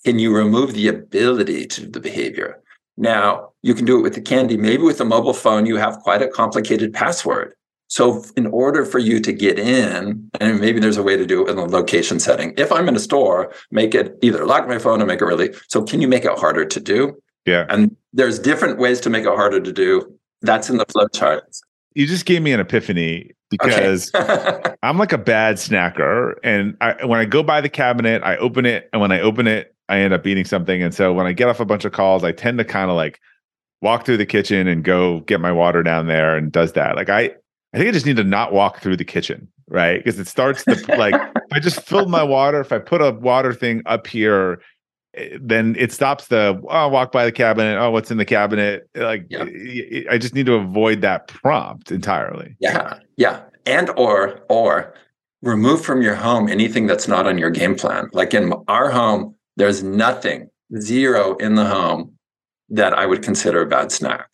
can you remove the ability to do the behavior? Now, you can do it with the candy. Maybe with a mobile phone, you have quite a complicated password. So, in order for you to get in, and maybe there's a way to do it in the location setting. If I'm in a store, make it either lock my phone or make it really. So, can you make it harder to do? Yeah. And there's different ways to make it harder to do. That's in the flow chart. You just gave me an epiphany because okay. I'm like a bad snacker. And I, when I go by the cabinet, I open it. And when I open it, I end up eating something. And so when I get off a bunch of calls, I tend to kind of like walk through the kitchen and go get my water down there and does that. Like I, I think I just need to not walk through the kitchen, right? Because it starts to like if I just fill my water, if I put a water thing up here, eh, then it stops the oh, walk by the cabinet. Oh, what's in the cabinet? Like yeah. I just need to avoid that prompt entirely. Yeah, yeah, and or or remove from your home anything that's not on your game plan. Like in our home, there's nothing, zero in the home that I would consider a bad snack.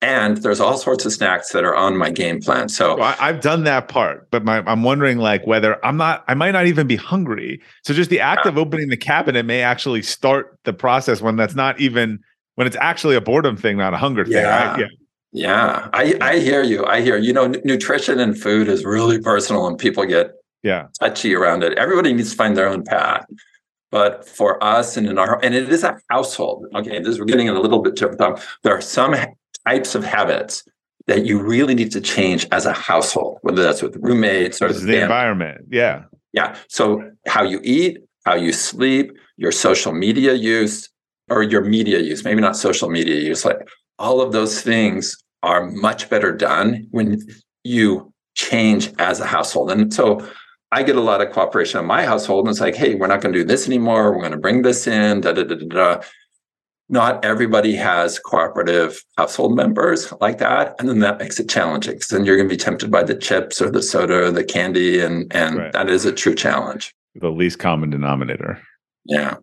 And there's all sorts of snacks that are on my game plan. So well, I've done that part, but my, I'm wondering like whether I'm not, I might not even be hungry. So just the act yeah. of ah. opening the cabinet may actually start the process when that's not even when it's actually a boredom thing, not a hunger thing. Yeah. I, yeah. Yeah, I, I hear you. I hear you know n- nutrition and food is really personal, and people get yeah touchy around it. Everybody needs to find their own path. But for us and in our and it is a household. Okay, this we're getting in a little bit different. time. There are some types of habits that you really need to change as a household, whether that's with roommates or the family. environment. Yeah. Yeah. So how you eat, how you sleep, your social media use, or your media use, maybe not social media use, like all of those things are much better done when you change as a household. And so I get a lot of cooperation in my household, and it's like, hey, we're not going to do this anymore. We're going to bring this in. Da, da, da, da, da. Not everybody has cooperative household members like that, and then that makes it challenging. Because then you're going to be tempted by the chips or the soda or the candy, and and right. that is a true challenge. The least common denominator. Yeah,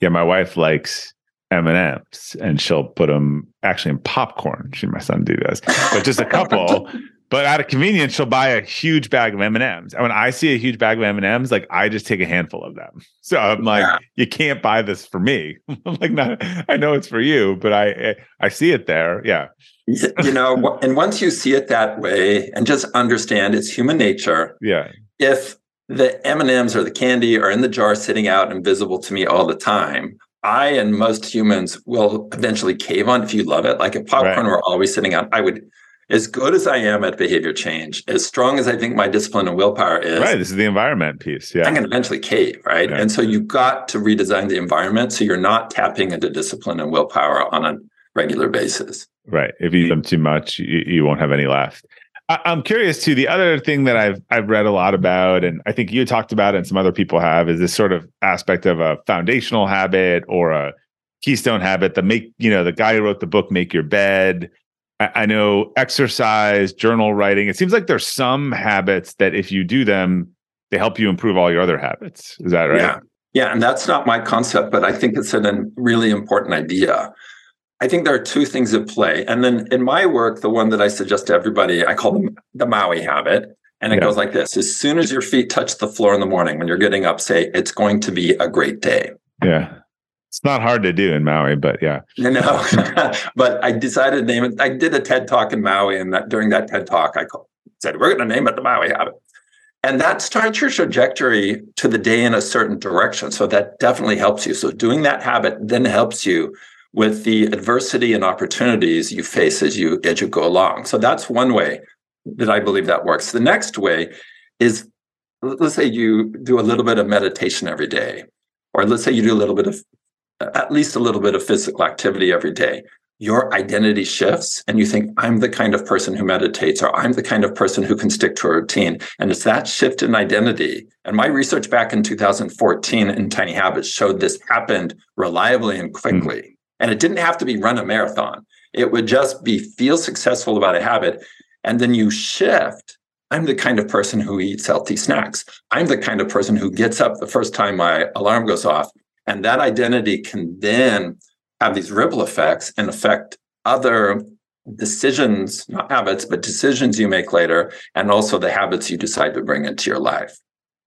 yeah. My wife likes M and M's, and she'll put them actually in popcorn. She, my son, do this, but just a couple. But out of convenience, she'll buy a huge bag of M and M's. And when I see a huge bag of M and M's, like I just take a handful of them. So I'm like, yeah. you can't buy this for me. I'm like, not, I know it's for you, but I eh, I see it there. Yeah. you know, and once you see it that way and just understand it's human nature. Yeah. If the M&Ms or the candy are in the jar sitting out and visible to me all the time, I and most humans will eventually cave on if you love it. Like if popcorn right. were always sitting out, I would as good as I am at behavior change, as strong as I think my discipline and willpower is, right. This is the environment piece. Yeah, I'm going to eventually cave, right? Yeah. And so you've got to redesign the environment so you're not tapping into discipline and willpower on a regular basis. Right. If you eat them too much, you, you won't have any left. I, I'm curious too. The other thing that I've I've read a lot about, and I think you talked about, it and some other people have, is this sort of aspect of a foundational habit or a keystone habit. The make you know the guy who wrote the book "Make Your Bed." I, know exercise, journal writing. It seems like there's some habits that if you do them, they help you improve all your other habits. Is that right? Yeah. Yeah. And that's not my concept, but I think it's a really important idea. I think there are two things at play. And then in my work, the one that I suggest to everybody, I call them the Maui habit. And it yeah. goes like this As soon as your feet touch the floor in the morning, when you're getting up, say, it's going to be a great day. Yeah. It's not hard to do in Maui, but yeah. You know, but I decided to name it. I did a TED talk in Maui, and that during that TED talk, I called, said, We're going to name it the Maui habit. And that starts your trajectory to the day in a certain direction. So that definitely helps you. So doing that habit then helps you with the adversity and opportunities you face as you as you go along. So that's one way that I believe that works. The next way is let's say you do a little bit of meditation every day, or let's say you do a little bit of at least a little bit of physical activity every day, your identity shifts and you think, I'm the kind of person who meditates, or I'm the kind of person who can stick to a routine. And it's that shift in identity. And my research back in 2014 in Tiny Habits showed this happened reliably and quickly. Mm. And it didn't have to be run a marathon, it would just be feel successful about a habit. And then you shift. I'm the kind of person who eats healthy snacks. I'm the kind of person who gets up the first time my alarm goes off and that identity can then have these ripple effects and affect other decisions, not habits, but decisions you make later, and also the habits you decide to bring into your life.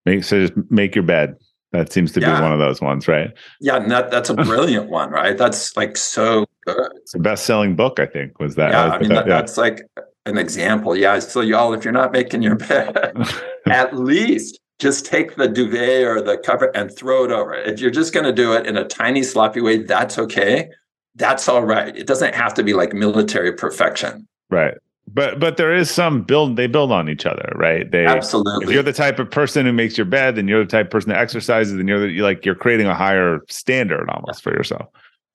Make so just make your bed. That seems to yeah. be one of those ones, right? Yeah, and that, that's a brilliant one, right? That's like so good. It's a best-selling book, I think. Was that? Yeah, I mean that, yeah. that's like an example. Yeah, so y'all, if you're not making your bed, at least just take the duvet or the cover and throw it over. If you're just going to do it in a tiny, sloppy way, that's okay. That's all right. It doesn't have to be like military perfection. Right. But but there is some build they build on each other, right? They absolutely. If you're the type of person who makes your bed, then you're the type of person that exercises, and you're, the, you're like you're creating a higher standard almost for yourself.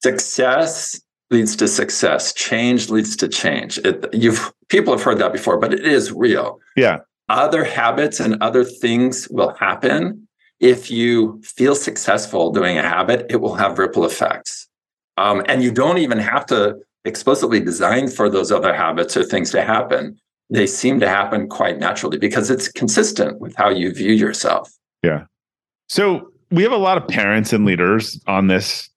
Success leads to success. Change leads to change. It, you've people have heard that before, but it is real. Yeah other habits and other things will happen. If you feel successful doing a habit, it will have ripple effects. Um, and you don't even have to explicitly design for those other habits or things to happen. They seem to happen quite naturally because it's consistent with how you view yourself. Yeah. So we have a lot of parents and leaders on this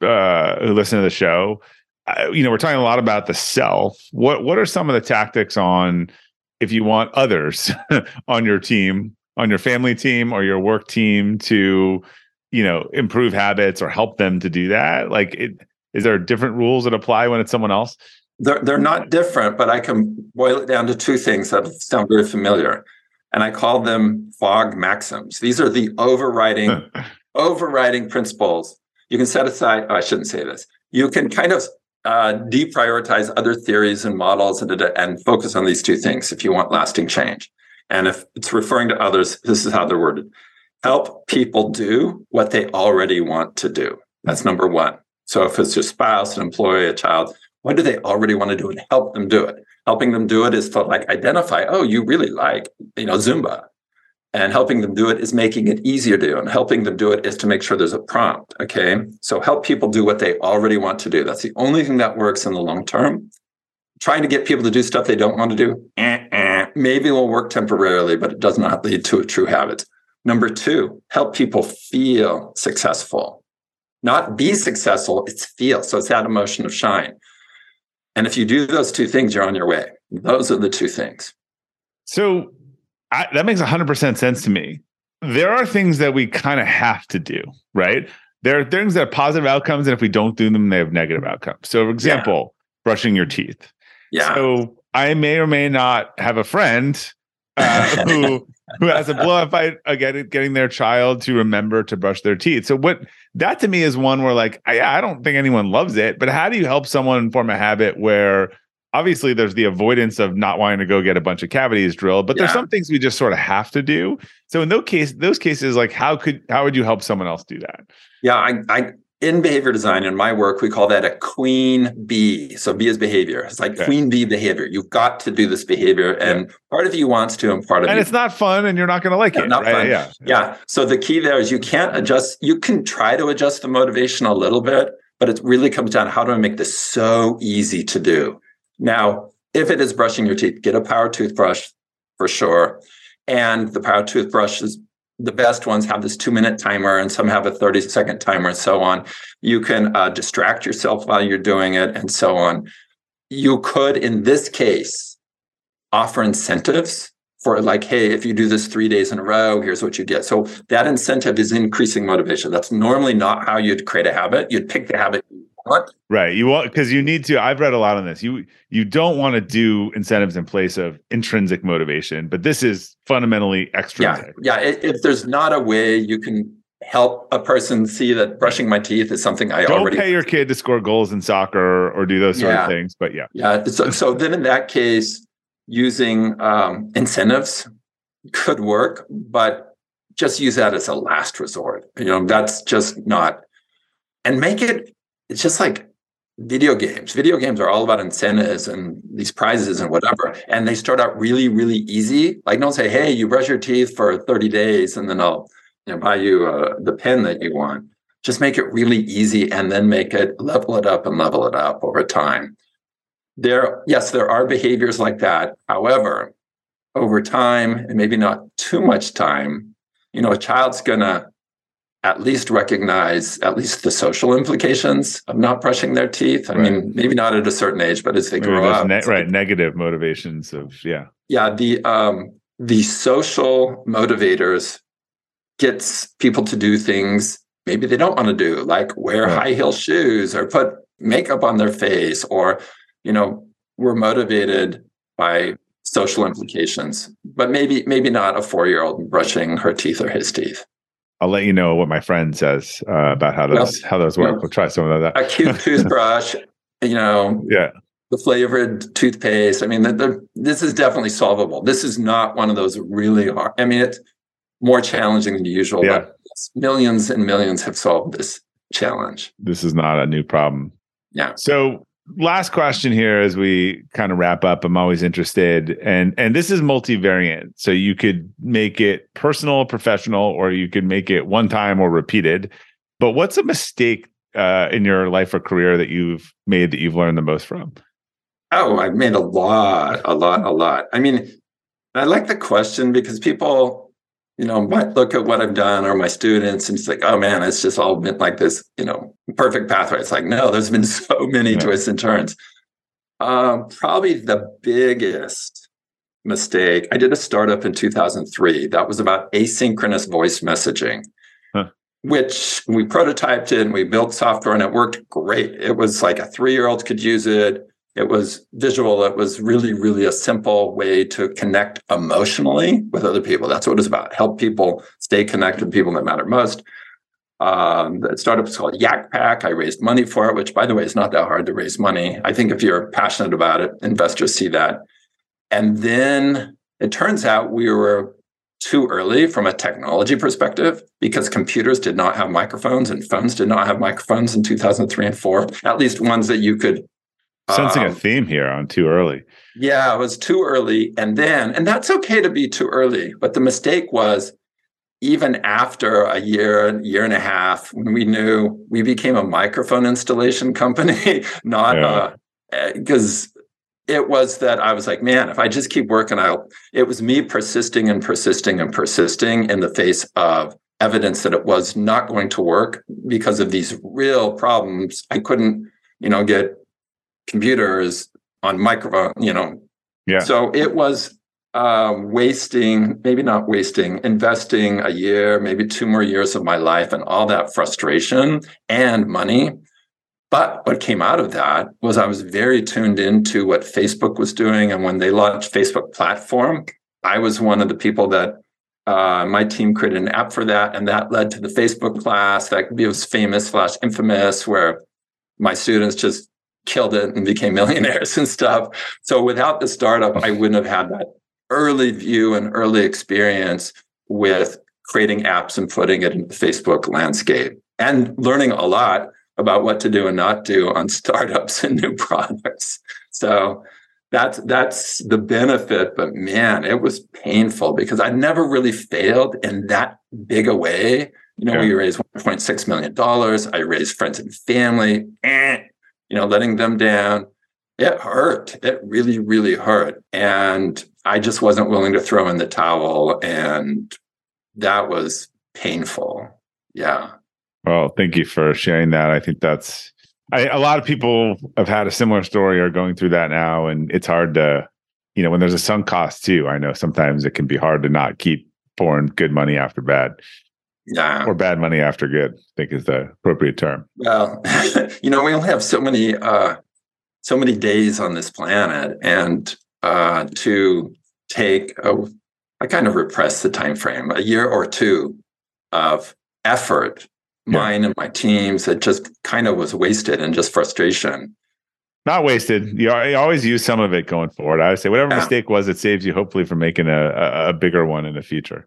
uh, who listen to the show. Uh, you know, we're talking a lot about the self. What what are some of the tactics on if you want others on your team, on your family team or your work team to, you know, improve habits or help them to do that? Like, it, is there different rules that apply when it's someone else? They're, they're not different, but I can boil it down to two things that sound very familiar. And I call them Fogg maxims. These are the overriding, overriding principles. You can set aside, oh, I shouldn't say this. You can kind of uh, deprioritize other theories and models and, and focus on these two things if you want lasting change. And if it's referring to others, this is how they're worded help people do what they already want to do. That's number one. So if it's your spouse, an employee, a child, what do they already want to do and help them do it? Helping them do it is to like identify, oh, you really like, you know, Zumba and helping them do it is making it easier to do. And helping them do it is to make sure there's a prompt okay? So help people do what they already want to do. That's the only thing that works in the long term. Trying to get people to do stuff they don't want to do eh, eh, maybe will work temporarily but it does not lead to a true habit. Number two help people feel successful. Not be successful it's feel. So it's that emotion of shine. And if you do those two things you're on your way. Those are the two things. So I, that makes 100% sense to me. There are things that we kind of have to do, right? There are things that have positive outcomes, and if we don't do them, they have negative outcomes. So, for example, yeah. brushing your teeth. Yeah. So I may or may not have a friend uh, who who has a blow up fight again getting their child to remember to brush their teeth. So what that to me is one where like I, I don't think anyone loves it, but how do you help someone form a habit where obviously there's the avoidance of not wanting to go get a bunch of cavities drilled, but there's some things we just sort of have to do. So in those case, those cases, like how could how would you help someone else do that? Yeah, I, I in behavior design in my work we call that a queen bee. So B is behavior. It's like Okay. queen bee behavior. You've got to do this behavior, and part of you wants to, and part of And you it's not fun, and you're not going to like Yeah, it. not right? fun. Yeah, Yeah. So the key there is you can't adjust, you can try to adjust the motivation a little bit, but it really comes down to how do I make this so easy to do? Now, if it is brushing your teeth, get a power toothbrush for sure. And the power toothbrush is the best ones have this two minute timer and some have a 30 second timer and so on. You can uh, distract yourself while you're doing it and so on. You could, in this case, offer incentives for like, hey, if you do this three days in a row, here's what you get. So that incentive is increasing motivation. That's normally not how you'd create a habit. You'd pick the habit want. Right. You want because you need to. I've read a lot on this. You you don't want to do incentives in place of intrinsic motivation, but this is fundamentally Yeah. extrinsic. Yeah. i- If there's not a way you can help a person see that brushing my teeth is something I Don't already pay your kid to score goals in soccer or do those sort Yeah. of things. But yeah, Yeah. So, so then in that case, using um, incentives could work, but just use that as a last resort. You know, that's just not, and make it, it's just like video games. Video games are all about incentives and these prizes and whatever. And they start out really, really easy. Like, don't say, hey, you brush your teeth for 30 days and then I'll you know, buy you uh, the pen that you want. Just make it really easy and then make it level it up and level it up over time there yes there are behaviors like that however over time and maybe not too much time you know a child's gonna at least recognize at least the social implications of not brushing their teeth i mean maybe not at a certain age but as they Maybe grow up ne- it's like- right negative motivations of yeah. yeah the um the social motivators gets people to do things maybe they don't want to do like wear Right. high heel shoes or put makeup on their face or you know we're motivated by social implications but maybe maybe not a four-year-old brushing her teeth or his teeth I'll let you know what my friend says uh, about how those how those work. Yep. We'll try some of that. a cute toothbrush you know Yeah. the flavored toothpaste. I mean, the, the, this is definitely solvable. This is not one of those really hard. I mean, it's more challenging than usual, Yeah. but millions and millions have solved this challenge. This is not a new problem. Yeah. So last question here as we kind of wrap up. I'm always interested and and this is multivariant so you could make it personal professional or you could make it one time or repeated. But what's a mistake uh, in your life or career that you've made that you've learned the most from? Oh, I've made a lot, a lot, a lot. I mean, I like the question because people, you know, might look at what I've done or my students and it's like, oh man, it's just all been like this, you know, perfect pathway. It's like, no, there's been so many Yeah. twists and turns. Um, probably the biggest mistake. I did a startup in 2003 that was about asynchronous voice messaging, Huh. which we prototyped it and we built software and it worked great. It was like a three year old could use it. It was visual. It was really, really a simple way to connect emotionally with other people. That's what it was about. Help people stay connected with people that matter most. Um, the startup is called YackPack. I raised money for it, which, by the way, is not that hard to raise money. I think if you're passionate about it, investors see that. And then it turns out we were too early from a technology perspective because computers did not have microphones and phones did not have microphones in 2003 and 4, at least ones that you could. Sensing a um, theme here on too early yeah, it was too early. And then, and that's okay to be too early. But the mistake was even after a year, year and a half, when we knew we became a microphone installation company, not Yeah. because it was that I was like, man, if I just keep working out, it was me persisting and persisting and persisting in the face of evidence that it was not going to work because of these real problems. I couldn't, you know, get computers on microphone, you know. Yeah. So it was um, wasting, maybe not wasting, investing a year, maybe two more years of my life and all that frustration and money But what came out of that was I was very tuned into what Facebook was doing. And when they launched Facebook platform, I was one of the people that uh, my team created an app for that. And that led to the Facebook class that was famous slash infamous, where my students just killed it and became millionaires and stuff. So without the startup, I wouldn't have had that early view and early experience with creating apps and putting it in the Facebook landscape and learning a lot about what to do and not do on startups and new products. So that's that's the benefit, but man, it was painful because I never really failed in that big a way. You know, yeah. we raised 1.6 million dollars. I raised friends and family, eh, you know, letting them down. It hurt. It really, really hurt. And I just wasn't willing to throw in the towel. And that was painful. Yeah. Well, thank you for sharing that. I think that's I, a lot of people have had a similar story or going through that now, and it's hard to, you know, when there's a sunk cost too. I know sometimes it can be hard to not keep pouring good money after bad. Yeah. Or bad money after good, I think is the appropriate term. Well, you know, we only have so many uh so many days on this planet and uh to take a I kind of repress the time frame, a year or two of effort mine and my teams that just kind of was wasted and just frustration. Not wasted. You, you always use some of it going forward. I would say whatever yeah. mistake was, it saves you hopefully from making a, a, a bigger one in the future.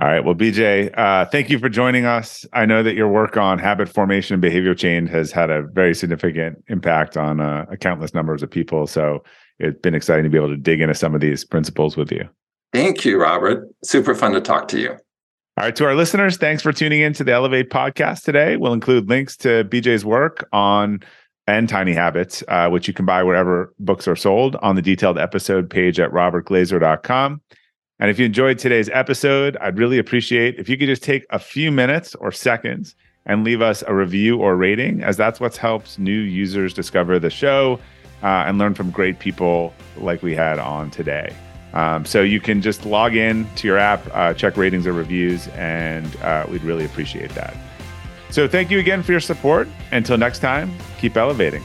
All right. Well, BJ, uh, thank you for joining us. I know that your work on habit formation and behavior change has had a very significant impact on uh, countless numbers of people. So it's been exciting to be able to dig into some of these principles with you. Thank you, Robert. Super fun to talk to you. All right, to our listeners, thanks for tuning in to the Elevate podcast today. We'll include links to BJ's work on and Tiny Habits, uh, which you can buy wherever books are sold on the detailed episode page at robertglazer.com. And if you enjoyed today's episode, I'd really appreciate if you could just take a few minutes or seconds and leave us a review or rating, as that's what helps new users discover the show uh, and learn from great people like we had on today. Um, so you can just log in to your app, uh, check ratings or reviews, and uh, we'd really appreciate that. So thank you again for your support. Until next time, keep elevating.